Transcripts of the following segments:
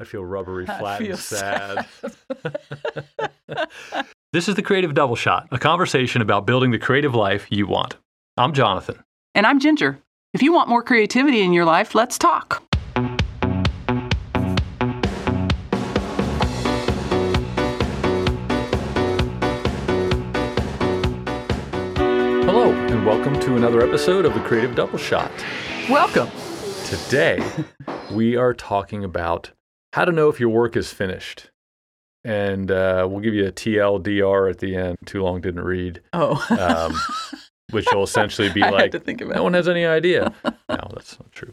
I feel rubbery, flat, feel and sad. this is the Creative Double Shot, a conversation about building the creative life you want. I'm Jonathan. And I'm Ginger. If you want more creativity in your life, let's talk. Hello, and welcome to another episode of the Creative Double Shot. Welcome. Today, we are talking about how to know if your work is finished. And uh, we'll give you a TLDR at the end. Too long didn't read, Oh, um, which will essentially be I like, to think about no one has any idea. no, that's not true.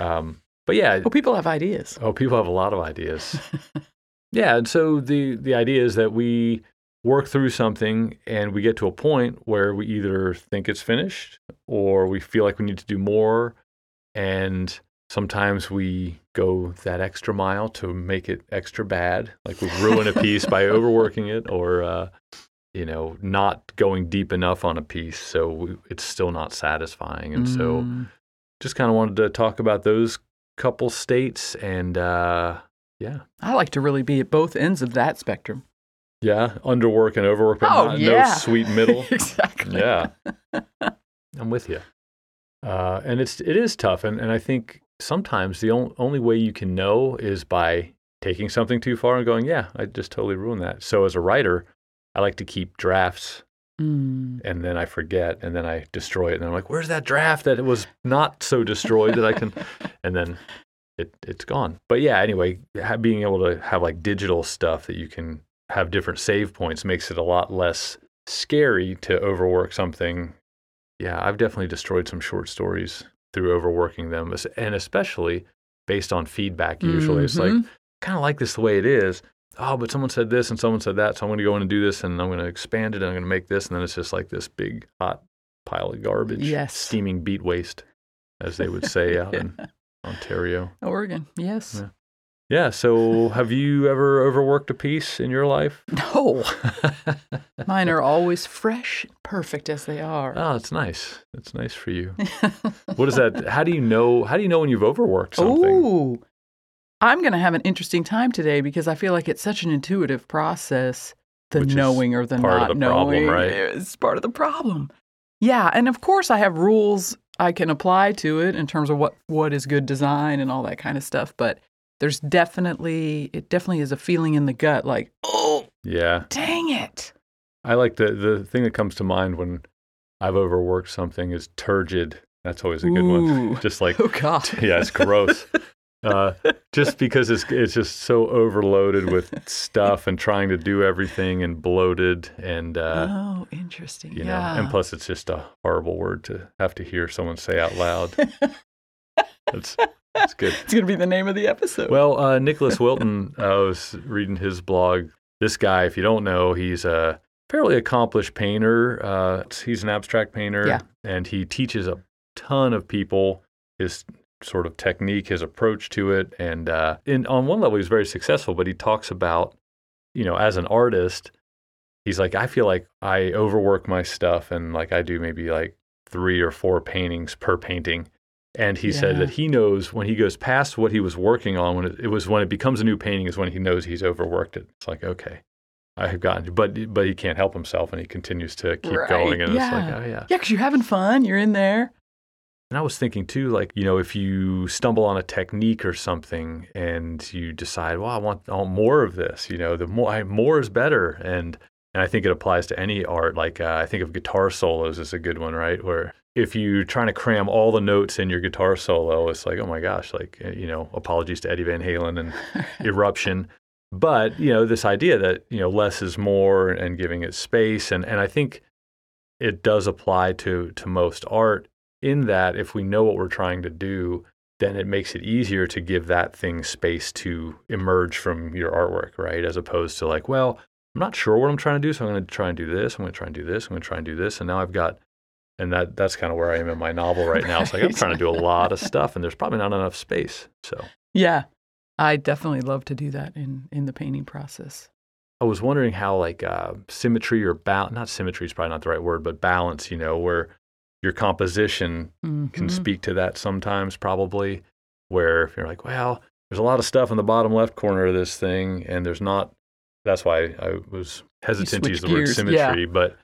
Um, but yeah, Well, people have ideas. Oh, people have a lot of ideas. yeah, and so the the idea is that we work through something and we get to a point where we either think it's finished or we feel like we need to do more and sometimes we go that extra mile to make it extra bad like we ruin a piece by overworking it or uh, you know not going deep enough on a piece so we, it's still not satisfying and so Mm, just kind of wanted to talk about those couple states and uh yeah I like to really be at both ends of that spectrum. yeah underwork and overwork but Oh, not, yeah. no sweet middle exactly. yeah i'm with you uh and it's it is tough and and i think sometimes the on, only way you can know is by taking something too far and going yeah i just totally ruined that so as a writer i like to keep drafts Mm, and then I forget, and then I destroy it, and I'm like, "Where's that draft that was not so destroyed that I can?" and then it it's gone. But yeah, anyway, being able to have like digital stuff that you can have different save points makes it a lot less scary to overwork something. Yeah, I've definitely destroyed some short stories through overworking them, and especially based on feedback. Usually, it's like mhm. kind of like this the way it is. Oh, but someone said this and someone said that, so I'm going to go in and do this and I'm going to expand it and I'm going to make this, and then it's just like this big hot pile of garbage, Yes. steaming beet waste, as they would say out in Ontario. Oregon, yes. Yeah. Yeah. So, have you ever overworked a piece in your life? No, mine are always fresh, perfect as they are. Ah, oh, it's nice. It's nice for you. What is that? How do you know? How do you know when you've overworked something? Ooh, I'm going to have an interesting time today because I feel like it's such an intuitive process. The Which knowing or the part of not the problem, knowing right? is part of the problem. Yeah, and of course I have rules I can apply to it in terms of what what is good design and all that kind of stuff. But there's definitely it definitely is a feeling in the gut like oh Yeah. dang it. I like the the thing that comes to mind when I've overworked something is turgid. That's always a good one. Just like Oh God. yeah, it's gross. uh, just because it's it's just so overloaded with stuff and trying to do everything and bloated and uh, oh, interesting. you know, yeah. and plus it's just a horrible word to have to hear someone say out loud. That's that's good. it's gonna be the name of the episode. Well, uh, Nicholas Wilton, I was reading his blog. This guy, if you don't know, he's a fairly accomplished painter. Uh, he's an abstract painter, Yeah. and he teaches a ton of people his sort of technique, his approach to it. And uh, in, on one level, he's very successful, but he talks about, you know, as an artist, he's like, I feel like I overwork my stuff, and like I do maybe like three or four paintings per painting. And he said that he knows when he goes past what he was working on, when it, it was when it becomes a new painting, is when he knows he's overworked it. It's like, okay, I have gotten, but but he can't help himself, and he continues to keep Right, going, and it's like, oh yeah. yeah, because you're having fun. You're in there. And I was thinking too, like, you know, if you stumble on a technique or something and you decide, well, I want, I want more of this, you know, the more, I, more is better. And, and I think it applies to any art. Like, uh, I think of guitar solos as a good one, right? Where if you're trying to cram all the notes in your guitar solo, it's like, oh my gosh, like, uh, you know, apologies to Eddie Van Halen and Eruption. But, you know, this idea that, you know, less is more and giving it space. And, and I think it does apply to, to most art in that if we know what we're trying to do, then it makes it easier to give that thing space to emerge from your artwork, right? As opposed to like, well, I'm not sure what I'm trying to do, so I'm going to try and do this. I'm going to try and do this. I'm going to try and do this, and now I've got, and that that's kind of where I am in my novel right now. It's like I'm trying to do a lot of stuff, and there's probably not enough space. So Yeah, I definitely love to do that in in the painting process. I was wondering how like uh, symmetry or balance, not symmetry is probably not the right word, but balance, you know, where your composition can Mhm. speak to that sometimes probably where if you're like, well, there's a lot of stuff in the bottom left corner of this thing, and there's not. That's why I was hesitant to use the word symmetry, yeah. but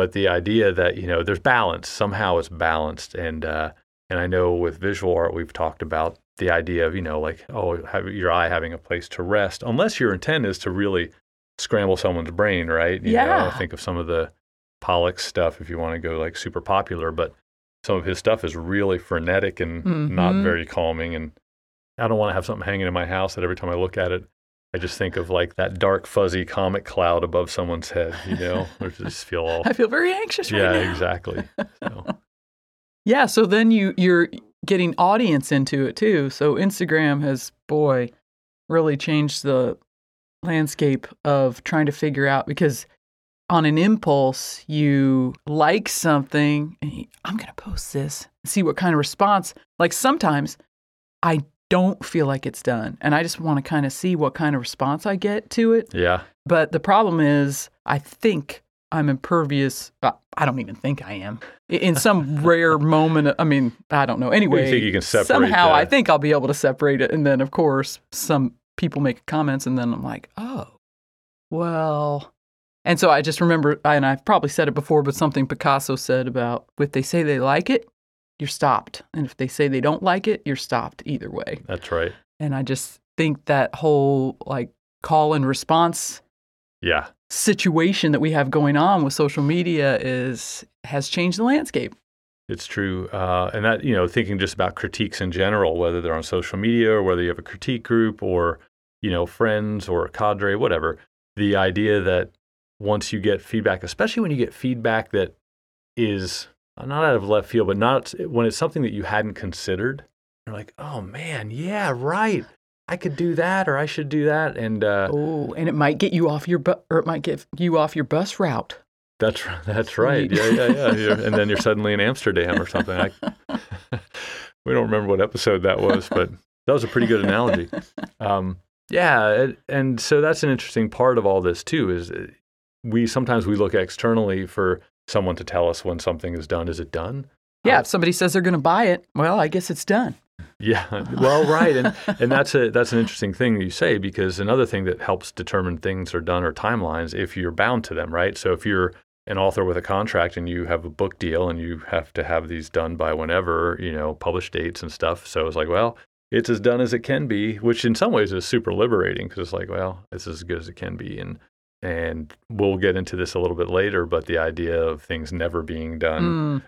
but the idea that you know there's balance somehow it's balanced, and uh, and I know with visual art we've talked about the idea of you know like oh have your eye having a place to rest, unless your intent is to really scramble someone's brain, right? You know, Yeah. think of some of the Pollock stuff if you want to go like super popular, but some of his stuff is really frenetic and not Mhm. very calming. And I don't want to have something hanging in my house that every time I look at it, I just think of like that dark, fuzzy comic cloud above someone's head, you know, or just feel all, I feel very anxious right yeah, now. exactly. So, Yeah, so then you you're getting audience into it too. So Instagram has boy really changed the landscape of trying to figure out because on an impulse you like something and you, I'm going to post this, see what kind of response. Like sometimes I don't feel like it's done and I just want to kind of see what kind of response I get to it. yeah, But the problem is, I think I'm impervious. uh, I don't even think I am. In some rare moment, I mean, I don't know. Anyway, think you can separate somehow. that? I think I'll be able to separate it, and then of course, some people make comments, and then I'm like, oh, well. And so I just remember, and I've probably said it before, but something Picasso said about if they say they like it, you're stopped, and if they say they don't like it, you're stopped either way. that's right. And I just think that whole like call and response Yeah. situation that we have going on with social media is has changed the landscape. It's true. Uh, and that, you know, thinking just about critiques in general, whether they're on social media or whether you have a critique group or, you know, friends or a cadre, whatever, the idea that once you get feedback, especially when you get feedback that is not out of left field, but not when it's something that you hadn't considered, you're like, oh man, yeah, right. I could do that or I should do that. And uh, Oh, and it might get you off your bu- or it might get you off your bus route. That's that's right. Yeah, yeah, yeah. You're- and then you're suddenly in Amsterdam or something. I, we don't remember what episode that was, but that was a pretty good analogy. Um, yeah, and, and so that's an interesting part of all this too. Is uh, we sometimes we look externally for someone to tell us when something is done. Is it done? Yeah, Uh, if somebody says they're going to buy it, well, I guess it's done. Yeah, well, right, and and that's a that's an interesting thing that you say because another thing that helps determine things are done or timelines if you're bound to them, right? So if you're an author with a contract and you have a book deal and you have to have these done by whenever, you know, publish dates and stuff. So it's like, well, it's as done as it can be, which in some ways is super liberating because it's like, well, it's as good as it can be, and and we'll get into this a little bit later, but the idea of things never being done Mm,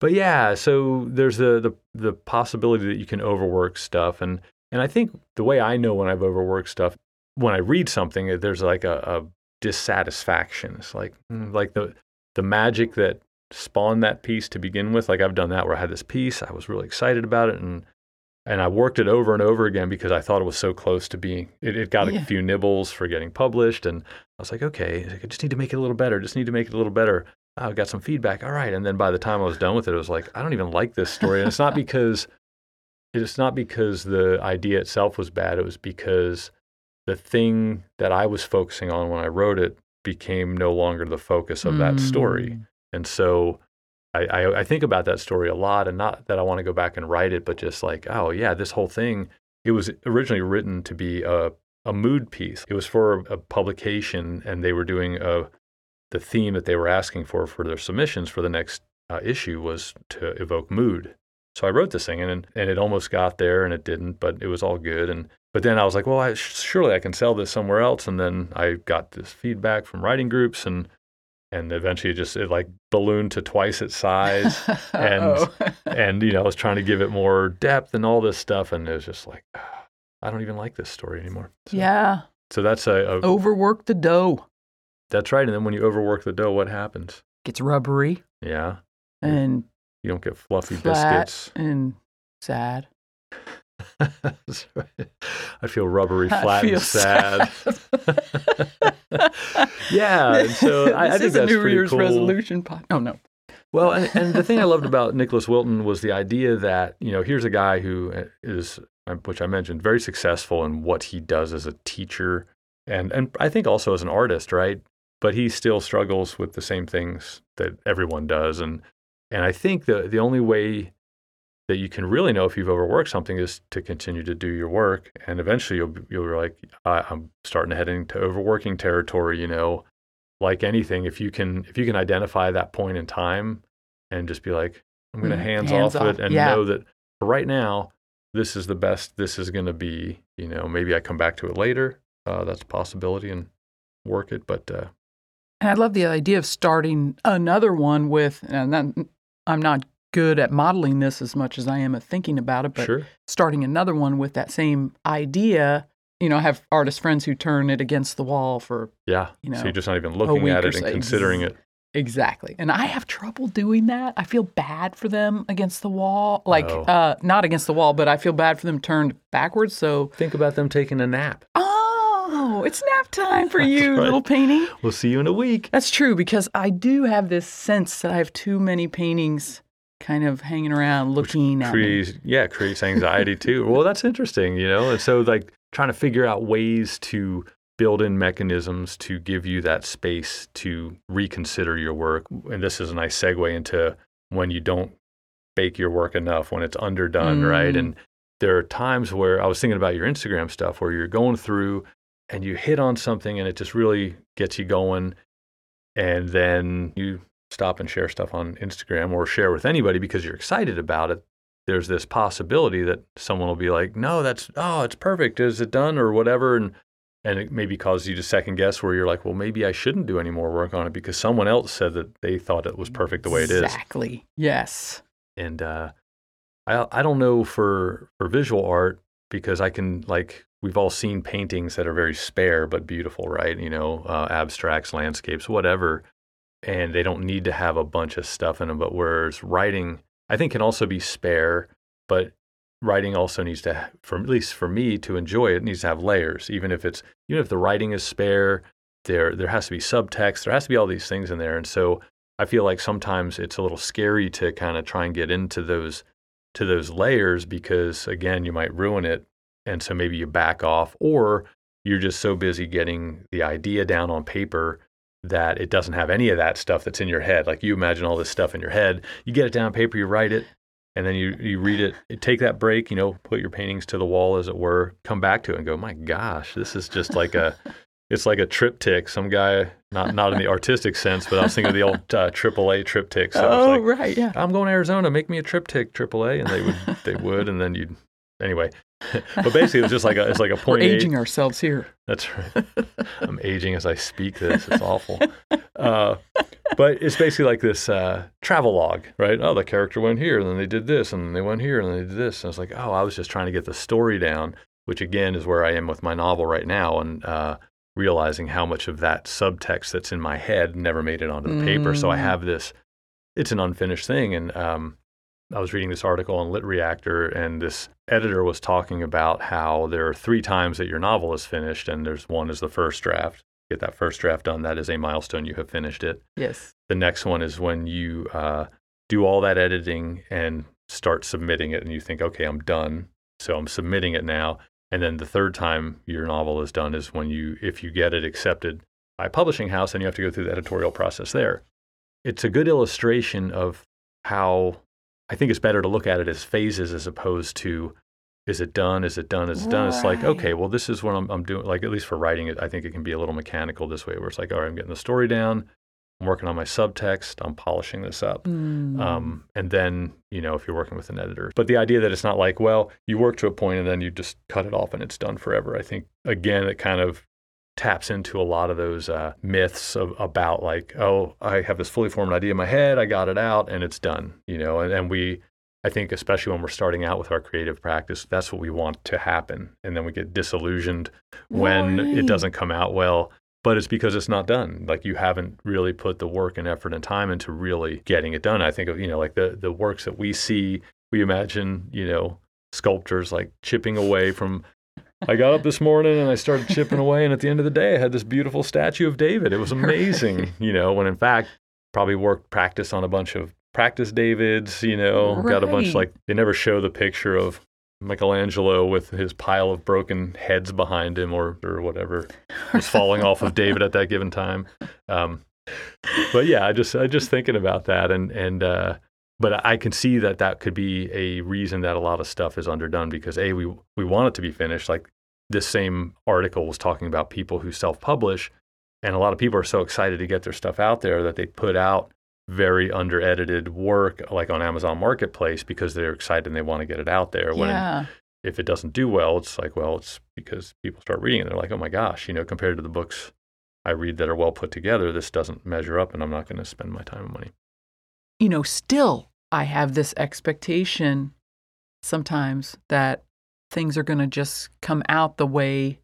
but yeah, so there's the, the the possibility that you can overwork stuff, and and I think the way I know when I've overworked stuff, when I read something, there's like a, a dissatisfaction. It's like mm, like the the magic that spawned that piece to begin with. Like I've done that where I had this piece, I was really excited about it, and and I worked it over and over again because I thought it was so close to being. It, it got Yeah. a few nibbles for getting published, and I was like, okay, I just need to make it a little better. Just need to make it a little better. I got some feedback. All right. And then by the time I was done with it, it was like, I don't even like this story. And it's not because it's not because the idea itself was bad. It was because the thing that I was focusing on when I wrote it became no longer the focus of that story. mm. And so I, I, I think about that story a lot and not that I want to go back and write it, but just like, oh, yeah, this whole thing, it was originally written to be a, a mood piece. It was for a publication and they were doing a, the theme that they were asking for for their submissions for the next uh, issue was to evoke mood. So I wrote this thing and, and it almost got there and it didn't, but it was all good. And but then I was like, well, I, surely I can sell this somewhere else. And then I got this feedback from writing groups and and eventually it just it like ballooned to twice its size and and you know I was trying to give it more depth and all this stuff and it was just like ah, I don't even like this story anymore. So, yeah, So that's a, a overwork the dough. that's right. And then when you overwork the dough, what happens? It gets rubbery Yeah, and you don't get fluffy biscuits. and sad. I feel rubbery, flat, feel and sad. yeah, and so I, I think is a that's New Year's cool. resolution. Po- oh no. Well, and, and the thing I loved about Nicholas Wilton was the idea that you know here's a guy who uh, is, um, which I mentioned, very successful in what he does as a teacher, and and I think also as an artist, right? But he still struggles with the same things that everyone does, and and I think the the only way that you can really know if you've overworked something is to continue to do your work, and eventually you'll you'll be like, I, I'm starting to head into overworking territory. You know, like anything, if you can if you can identify that point in time and just be like, I'm going to Mhm. hands, Hands off, off, it and yeah. know that for right now, this is the best. This is going to be. You know, maybe I come back to it later. Uh, that's a possibility and work it, but uh, And I love the idea of starting another one with, and that, I'm not good at modeling this as much as I am at thinking about it, but sure, starting another one with that same idea. You know, I have artist friends who turn it against the wall for yeah. you know, so you're just not even looking at it and so. considering it. exactly. And I have trouble doing that. I feel bad for them against the wall. Like, Oh. uh, not against the wall, but I feel bad for them turned backwards. So, Think about them taking a nap. oh, it's nap time for you, right. little painting. We'll see you in a week. That's true because I do have this sense that I have too many paintings kind of hanging around looking at me. creates yeah creates anxiety too. Well that's interesting you know? And so like trying to figure out ways to build in mechanisms to give you that space to reconsider your work. And this is a nice segue into when you don't bake your work enough when it's underdone right? Mm. and there are times where i was thinking about your instagram stuff where you're going through and you hit on something and it just really gets you going. And then you stop and share stuff on Instagram or share with anybody because you're excited about it, there's this possibility that someone will be like, "No, that's oh, it's perfect. Is it done or whatever?" and and it maybe causes you to second guess where you're like, "Well, maybe I shouldn't do any more work on it because someone else said that they thought it was perfect the way it is." Exactly. Yes. And uh, I I don't know for for visual art because I can like we've all seen paintings that are very spare but beautiful, right? You know, uh, abstracts, landscapes, whatever, and they don't need to have a bunch of stuff in them. But whereas writing, I think, can also be spare, but writing also needs to, for at least for me to enjoy it, needs to have layers. Even if it's even if the writing is spare, there there has to be subtext. There has to be all these things in there, and so I feel like sometimes it's a little scary to kind of try and get into those to those layers because again, you might ruin it. And so maybe you back off or you're just so busy getting the idea down on paper that it doesn't have any of that stuff that's in your head. Like you imagine all this stuff in your head, you get it down on paper, you write it, and then you, you read it, you take that break, you know, put your paintings to the wall as it were, come back to it and go, my gosh, this is just like a, it's like a TripTik. Some guy, not not in the artistic sense, but I was thinking of the old uh, AAA TripTik. So oh, like, right. Yeah. I'm going to Arizona, make me a TripTik AAA, and they would they would, and then you'd anyway. but basically, it was just like a it's like a We're point eight. aging ourselves here. That's right. I'm aging as I speak this. It's awful. Uh, but it's basically like this uh, travel log, right? Oh, the character went here, and then they did this, and then they went here, and then they did this. And it's like, oh, I was just trying to get the story down, which again is where I am with my novel right now, and uh, realizing how much of that subtext that's in my head never made it onto the paper. So I Mm. have this. It's an unfinished thing, and um, I was reading this article on Lit Reactor, and this editor was talking about how there are three times that your novel is finished, and there's one is the first draft. Get that first draft done. That is a milestone. You have finished it. Yes. The next one is when you uh, do all that editing and start submitting it, and you think, okay, I'm done. So I'm submitting it now. And then the third time your novel is done is when you, if you get it accepted by a publishing house, and you have to go through the editorial process there. It's a good illustration of how I think it's better to look at it as phases as opposed to is it done? Is it done? Is it done? It's like, okay, well, this is what I'm, I'm doing. Like, at least for writing it, I think it can be a little mechanical this way, where it's like, all right, I'm getting the story down. I'm working on my subtext. I'm polishing this up. Mm. Um, and then, you know, if you're working with an editor. But the idea that it's not like, well, you work to a point and then you just cut it off and it's done forever. I think, again, it kind of taps into a lot of those uh, myths of, about like, oh, I have this fully formed idea in my head. I got it out and it's done, you know, and, and we, I think, especially when we're starting out with our creative practice, that's what we want to happen. And then we get disillusioned when it doesn't come out well. But it's because it's not done. Like you haven't really put the work and effort and time into really getting it done. I think of, you know, like the, the works that we see, we imagine, you know, sculptors like chipping away from. I got up this morning and I started chipping away. And at the end of the day, I had this beautiful statue of David. It was amazing, you know, when in fact, probably worked practice on a bunch of practice Davids, you know, got a bunch like they never show the picture of Michelangelo with his pile of broken heads behind him or, or whatever was falling off of David at that given time. Um, but yeah, I just I just thinking about that and and uh, but I can see that that could be a reason that a lot of stuff is underdone because a we we want it to be finished. Like this same article was talking about people who self-publish, and a lot of people are so excited to get their stuff out there that they put out very under edited work like on Amazon Marketplace because they're excited and they want to get it out there. When yeah. if it doesn't do well, it's like, well, it's because people start reading it. They're like, oh my gosh, you know, compared to the books I read that are well put together, this doesn't measure up and I'm not going to spend my time and money. You know, still, I have this expectation sometimes that things are going to just come out the way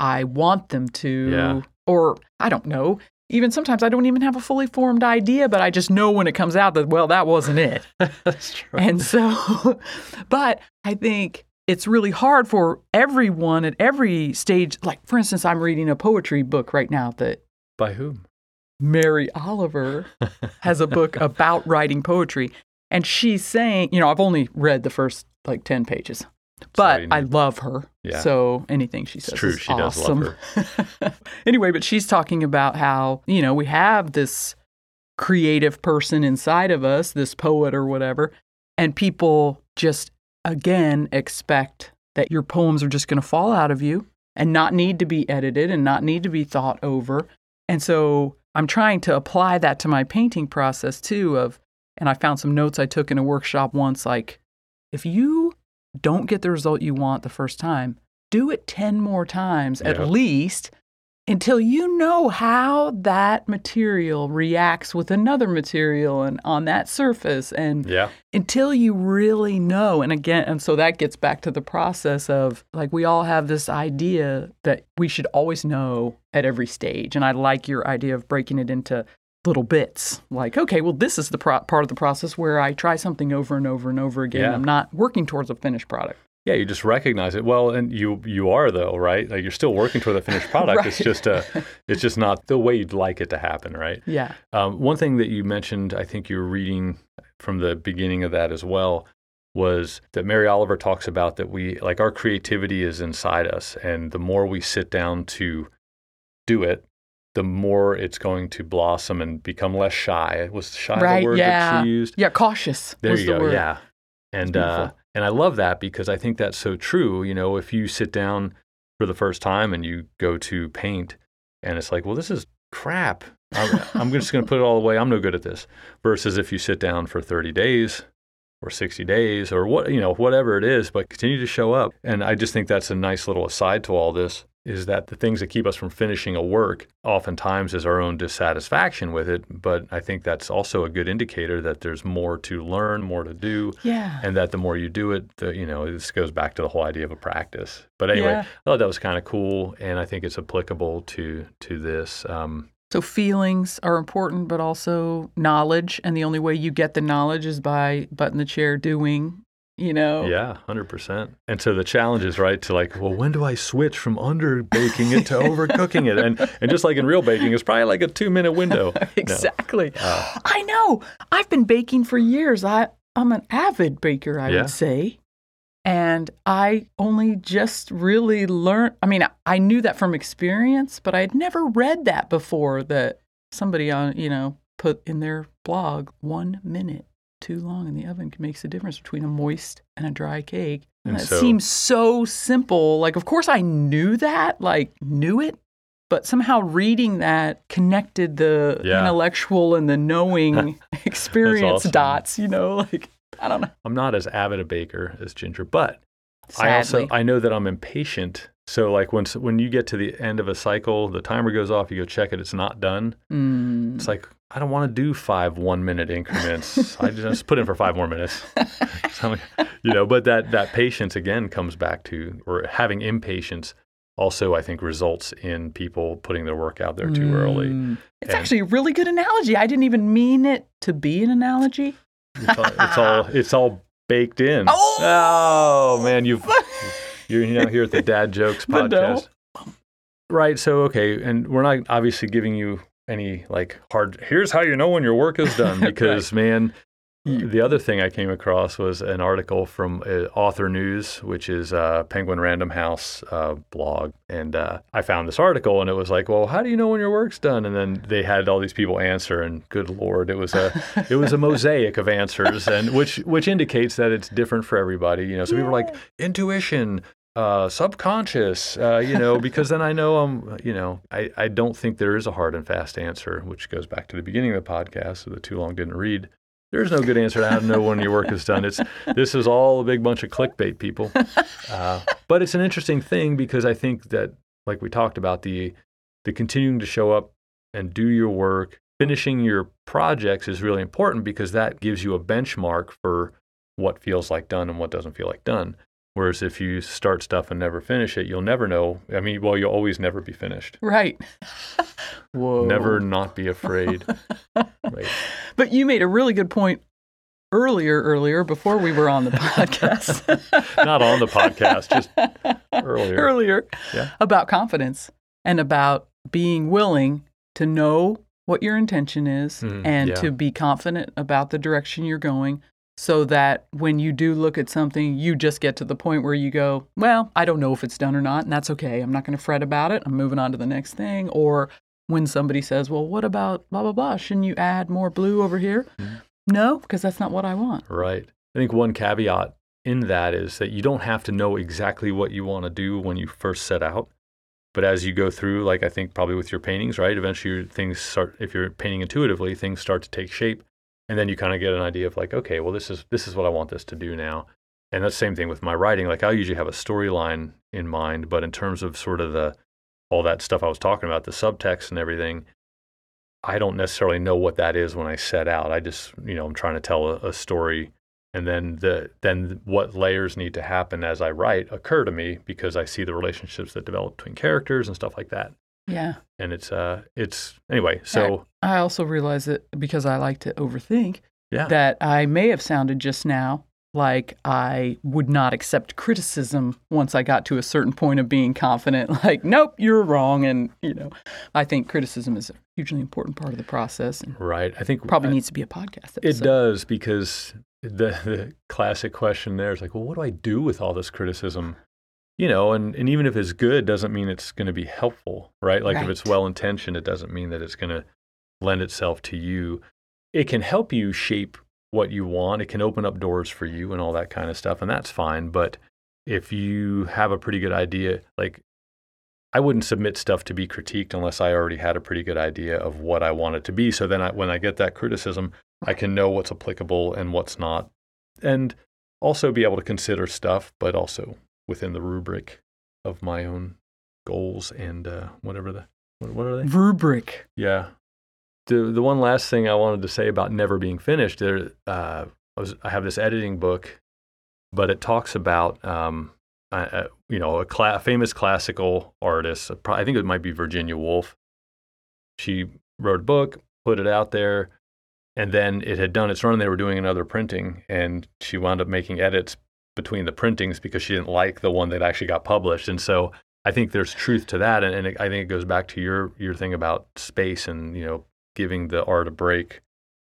I want them to. Yeah. Or I don't know. Even sometimes I don't even have a fully formed idea, but I just know when it comes out that, well, that wasn't it. That's true. And so, but I think it's really hard for everyone at every stage. Like, for instance, I'm reading a poetry book right now that By whom? Mary Oliver has a book about writing poetry. And she's saying, you know, I've only read the first like 10 pages, but you I love her. Yeah. So anything she says true, is she does awesome. love anyway, but she's talking about how, you know, we have this creative person inside of us, this poet or whatever, and people just again expect that your poems are just going to fall out of you and not need to be edited and not need to be thought over. And so I'm trying to apply that to my painting process too of and I found some notes I took in a workshop once like if you don't get the result you want the first time, do it 10 more times Yep. at least until you know how that material reacts with another material and on that surface and Yeah. until you really know and again and so that gets back to the process of like we all have this idea that we should always know at every stage and i like your idea of breaking it into little bits like okay well this is the pro- part of the process where i try something over and over and over again Yeah. i'm not working towards a finished product Yeah, you just recognize it. Well, and you you are though, right? Like you're still working toward the finished product. It's just uh it's just not the way you'd like it to happen, right? yeah Um, one thing that you mentioned, I think you were reading from the beginning of that as well, was that Mary Oliver talks about that we like our creativity is inside us, and the more we sit down to do it, the more it's going to blossom and become less shy. Was shy Right, the word yeah. that she used? yeah cautious There was you the go. word. Yeah. And uh, and I love that because I think that's so true. You know, if you sit down for the first time and you go to paint, and it's like, well, this is crap. I'm, I'm just going to put it all away. I'm no good at this. Versus if you sit down for 30 days or 60 days or what you know whatever it is, but continue to show up. And I just think that's a nice little aside to all this is that the things that keep us from finishing a work oftentimes is our own dissatisfaction with it. But I think that's also a good indicator that there's more to learn, more to do, yeah and that the more you do it, the, you know, this goes back to the whole idea of a practice. But anyway, Yeah. I thought that was kind of cool, and I think it's applicable to to this. Um, So feelings are important, but also knowledge. And the only way you get the knowledge is by button the chair doing, you know? Yeah, hundred percent. And so the challenge is right to like, well, when do I switch from under baking it to overcooking it? And and just like in real baking, it's probably like a two minute window. No. exactly. Uh, I know. I've been baking for years. I, I'm an avid baker, I Yeah. would say. And I only just really learned. I mean, I, I knew that from experience, but I had never read that before that somebody on, you know, put in their blog one minute too long in the oven makes the difference between a moist and a dry cake. And And that so- seems so simple. Like, of course, I knew that, like, knew it, but somehow reading that connected the Yeah. intellectual and the knowing experience awesome. dots, you know, like, I don't know. I'm not as avid a baker as Ginger, but Sadly. I also I know that I'm impatient. So like when when you get to the end of a cycle, the timer goes off, you go check it, it's not done. Mm. It's like I don't want to do five one minute increments. I just put in for five more minutes. So, you know, but that that patience again comes back to or having impatience also I think results in people putting their work out there too early. Mm. It's And- actually a really good analogy. I didn't even mean it to be an analogy. It's all it's all, it's all baked in. Oh! Oh, man, you've you're now here at the Dad Jokes podcast. Right. So okay, and we're not obviously giving you any like hard here's how you know when your work is done because man, the other thing I came across was an article from uh, Author News, which is a Penguin Random House uh, blog. And uh, I found this article and it was like, well, how do you know when your work's done? And then they had all these people answer and good Lord, it was a, it was a mosaic of answers and which, which indicates that it's different for everybody. You know, so people are like intuition, uh, subconscious, uh, you know, because then I know I'm, you know, I, I don't think there is a hard and fast answer, which goes back to the beginning of the podcast. So the too long didn't read. There's no good answer to how to know when your work is done. It's this is all a big bunch of clickbait people. Uh, but it's an interesting thing because I think that, like we talked about, the the continuing to show up and do your work, finishing your projects is really important because that gives you a benchmark for what feels like done and what doesn't feel like done. Whereas if you start stuff and never finish it, you'll never know. I mean, well, you'll always never be finished. Right. Whoa. Never not be afraid. right. But you made a really good point earlier, earlier before we were on the podcast. not on the podcast, just earlier. Earlier. Yeah. About confidence and about being willing to know what your intention is mm, and yeah. to be confident about the direction you're going so that when you do look at something, you just get to the point where you go, Well, I don't know if it's done or not, and that's okay. I'm not going to fret about it. I'm moving on to the next thing. Or when somebody says, Well, what about blah, blah, blah? Shouldn't you add more blue over here? Mm-hmm. No, because that's not what I want. Right. I think one caveat in that is that you don't have to know exactly what you want to do when you first set out. But as you go through, like I think probably with your paintings, right? Eventually things start, if you're painting intuitively, things start to take shape and then you kind of get an idea of like okay well this is this is what i want this to do now. And that's the same thing with my writing like i usually have a storyline in mind but in terms of sort of the all that stuff i was talking about the subtext and everything i don't necessarily know what that is when i set out. I just you know i'm trying to tell a, a story. And then the then what layers need to happen as i write occur to me because i see the relationships that develop between characters and stuff like that yeah. And it's uh it's anyway, so I, I also realize that because I like to overthink yeah. that I may have sounded just now like I would not accept criticism once I got to a certain point of being confident like nope, you're wrong and you know, I think criticism is a hugely important part of the process and Right. I think probably I, needs to be a podcast episode. It does because the the classic question there is like, well, what do I do with all this criticism? You know, and, and even if it's good, doesn't mean it's going to be helpful, right? Like right. if it's well intentioned, it doesn't mean that it's going to lend itself to you. It can help you shape what you want. It can open up doors for you and all that kind of stuff, and that's fine. But if you have a pretty good idea, like I wouldn't submit stuff to be critiqued unless I already had a pretty good idea of what I want it to be. So then I, when I get that criticism, I can know what's applicable and what's not. And also be able to consider stuff, but also within the rubric of my own goals and uh, whatever the what, what are they? Rubric. Yeah. The the one last thing I wanted to say about never being finished there uh, I, was, I have this editing book but it talks about um, uh, you know a cla- famous classical artist I think it might be Virginia Woolf. She wrote a book put it out there and then it had done its run they were doing another printing and she wound up making edits between the printings because she didn't like the one that actually got published. And so I think there's truth to that. And, and it, I think it goes back to your, your thing about space and, you know, giving the art a break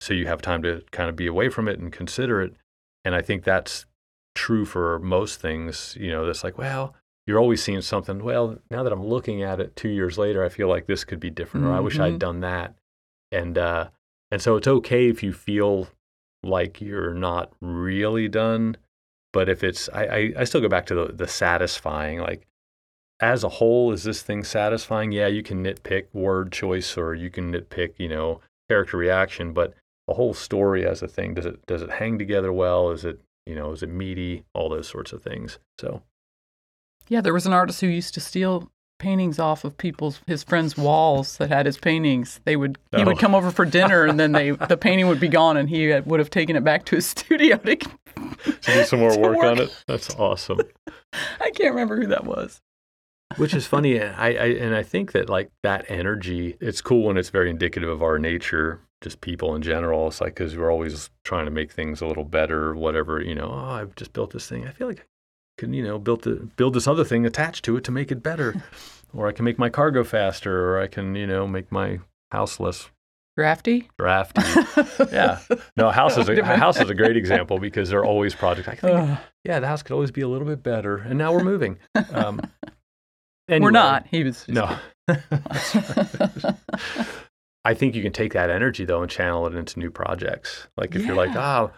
so you have time to kind of be away from it and consider it. And I think that's true for most things, you know, that's like, well, you're always seeing something. Well, now that I'm looking at it two years later, I feel like this could be different, mm-hmm. or I wish I'd mm-hmm. done that. And uh, and so it's okay if you feel like you're not really done, but if it's, I, I, I still go back to the, the satisfying. Like, as a whole, is this thing satisfying? Yeah, you can nitpick word choice or you can nitpick, you know, character reaction, but the whole story as a thing, does it does it hang together well? Is it, you know, is it meaty? All those sorts of things. So Yeah, there was an artist who used to steal paintings off of people's his friends' walls that had his paintings. They would he oh. would come over for dinner and then they the painting would be gone and he would have taken it back to his studio to, to do some more work, work, on it. That's awesome. I can't remember who that was. Which is funny. I, I and I think that like that energy, it's cool when it's very indicative of our nature, just people in general. It's like because we're always trying to make things a little better, whatever. You know, oh, I've just built this thing. I feel like can you know build the, build this other thing attached to it to make it better, or I can make my car go faster, or I can you know make my house less Drafty? drafty. yeah. No, house is a, a house is a great example because there are always projects. I think, yeah, the house could always be a little bit better, and now we're moving. Um, We're not. He was. No. I think you can take that energy though and channel it into new projects. Like if you're like, Yeah. oh,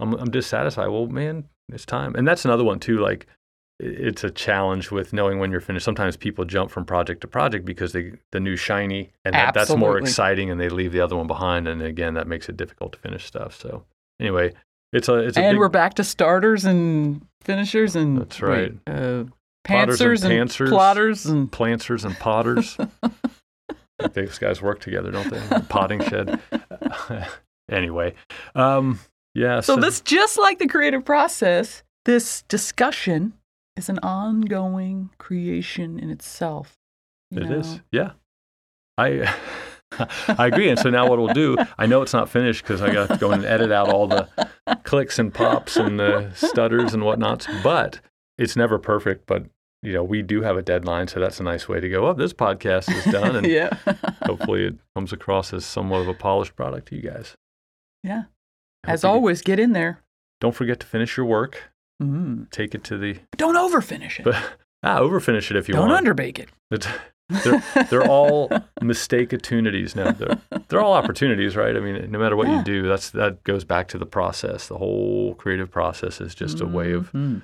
I'm I'm dissatisfied. Well, man, it's time. And that's another one too. Like it's a challenge with knowing when you're finished. Sometimes people jump from project to project because they the new shiny and that, that's more exciting, and they leave the other one behind. And again, that makes it difficult to finish stuff. So anyway, it's a it's a and big, we're back to starters and finishers and That's right. wait, uh, and and, pantsers. plotters and planters and potters. These guys work together, don't they? Potting shed. anyway, um, yeah. so this just like the creative process this discussion is an ongoing creation in itself It know? is, yeah. I I agree. And so now what we'll do? I know it's not finished because I got to go and edit out all the clicks and pops and the stutters and whatnots. But it's never perfect. But you know, we do have a deadline, so that's a nice way to go. Oh, this podcast is done, and yeah hopefully it comes across as somewhat of a polished product to you guys. yeah as always get in there don't forget to finish your work. mm. Take it to the don't overfinish it But ah, overfinish it if you want. don't want. underbake it It's- they're, they're all mistake opportunities now. They're, they're all opportunities, right? I mean, no matter what Yeah. you do, that's that goes back to the process. The whole creative process is just a way of Mhm.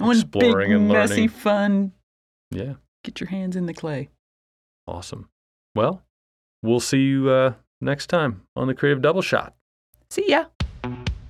Exploring big, and messy learning. fun yeah, get your hands in the clay awesome. Well, we'll see you uh, next time on the Creative Double Shot. see ya you